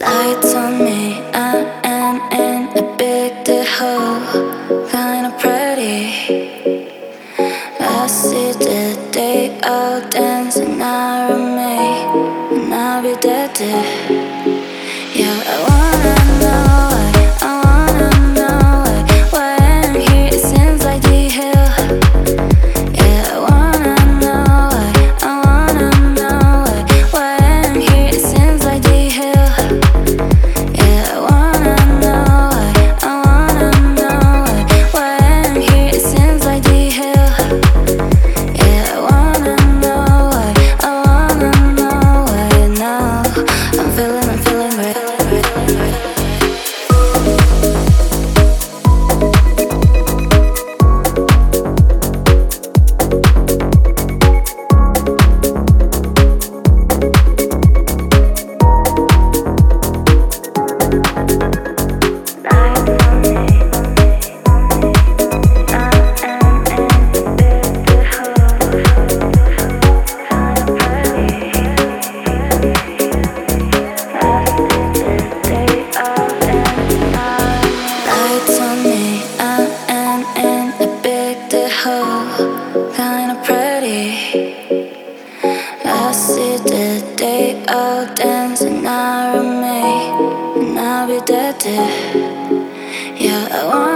Lights on me, I am in a big hole, kinda pretty. I see the day all dancing around me, and I'll be dead. I see the day all dancing around me, and I'll be dead. Yeah, I wanna